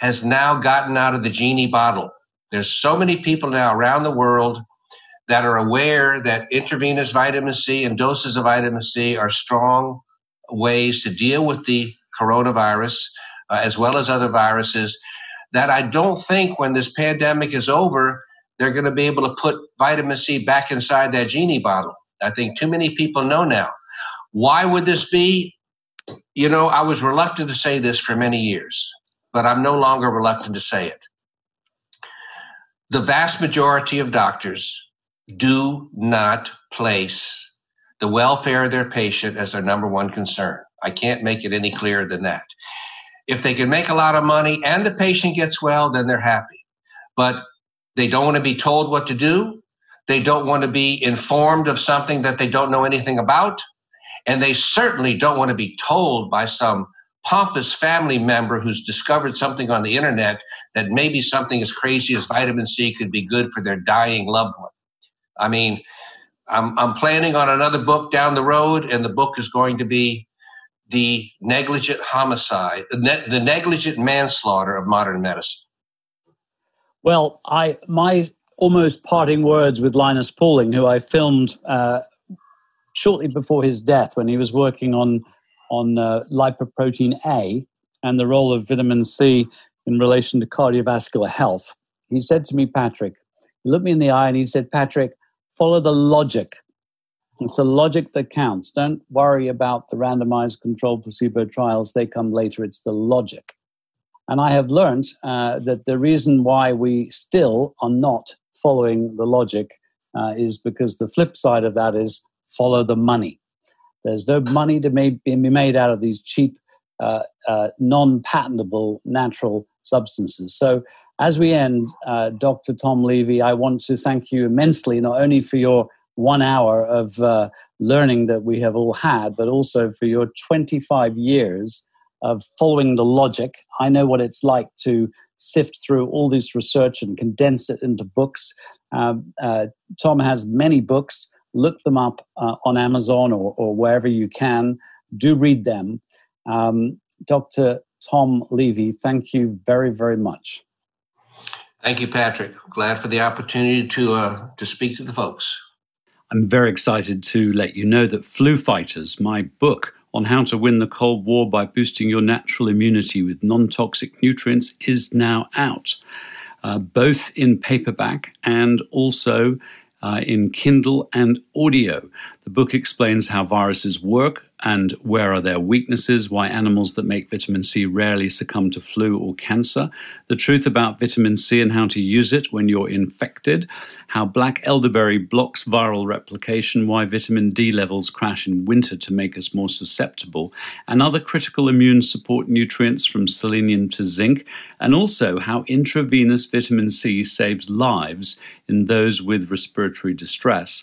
has now gotten out of the genie bottle. There's so many people now around the world that are aware that intravenous vitamin C and doses of vitamin C are strong ways to deal with the coronavirus uh, as well as other viruses. That I don't think when this pandemic is over, they're going to be able to put vitamin C back inside that genie bottle. I think too many people know now. Why would this be? You know, I was reluctant to say this for many years but I'm no longer reluctant to say it. The vast majority of doctors do not place the welfare of their patient as their number one concern. I can't make it any clearer than that. If they can make a lot of money and the patient gets well, then they're happy. But they don't want to be told what to do. They don't want to be informed of something that they don't know anything about. And they certainly don't want to be told by some pompous family member who's discovered something on the internet that maybe something as crazy as vitamin C could be good for their dying loved one. I mean, I'm, I'm planning on another book down the road, and the book is going to be the negligent homicide, the, ne- the negligent manslaughter of modern medicine. Well, I my almost parting words with Linus Pauling, who I filmed uh, shortly before his death when he was working on on uh, lipoprotein A and the role of vitamin C in relation to cardiovascular health. He said to me, Patrick, he looked me in the eye and he said, Patrick, follow the logic. It's the logic that counts. Don't worry about the randomized controlled placebo trials, they come later. It's the logic. And I have learned uh, that the reason why we still are not following the logic uh, is because the flip side of that is follow the money. There's no money to be made out of these cheap, uh, uh, non patentable natural substances. So, as we end, uh, Dr. Tom Levy, I want to thank you immensely, not only for your one hour of uh, learning that we have all had, but also for your 25 years of following the logic. I know what it's like to sift through all this research and condense it into books. Um, uh, Tom has many books look them up uh, on Amazon or, or, wherever you can. Do read them. Um, Dr. Tom Levy, thank you very, very much. Thank you, Patrick. Glad for the opportunity to uh, to speak to the folks. I'm very excited to let you know that Flu Fighters, my book on how to win the Cold War by boosting your natural immunity with non toxic nutrients, is now out, uh, both in paperback and also uh, in Kindle and audio. The book explains how viruses work and where are their weaknesses, why animals that make vitamin C rarely succumb to flu or cancer, the truth about vitamin C and how to use it when you're infected, how black elderberry blocks viral replication, why vitamin D levels crash in winter to make us more susceptible, and other critical immune support nutrients from selenium to zinc, and also how intravenous vitamin C saves lives in those with respiratory distress.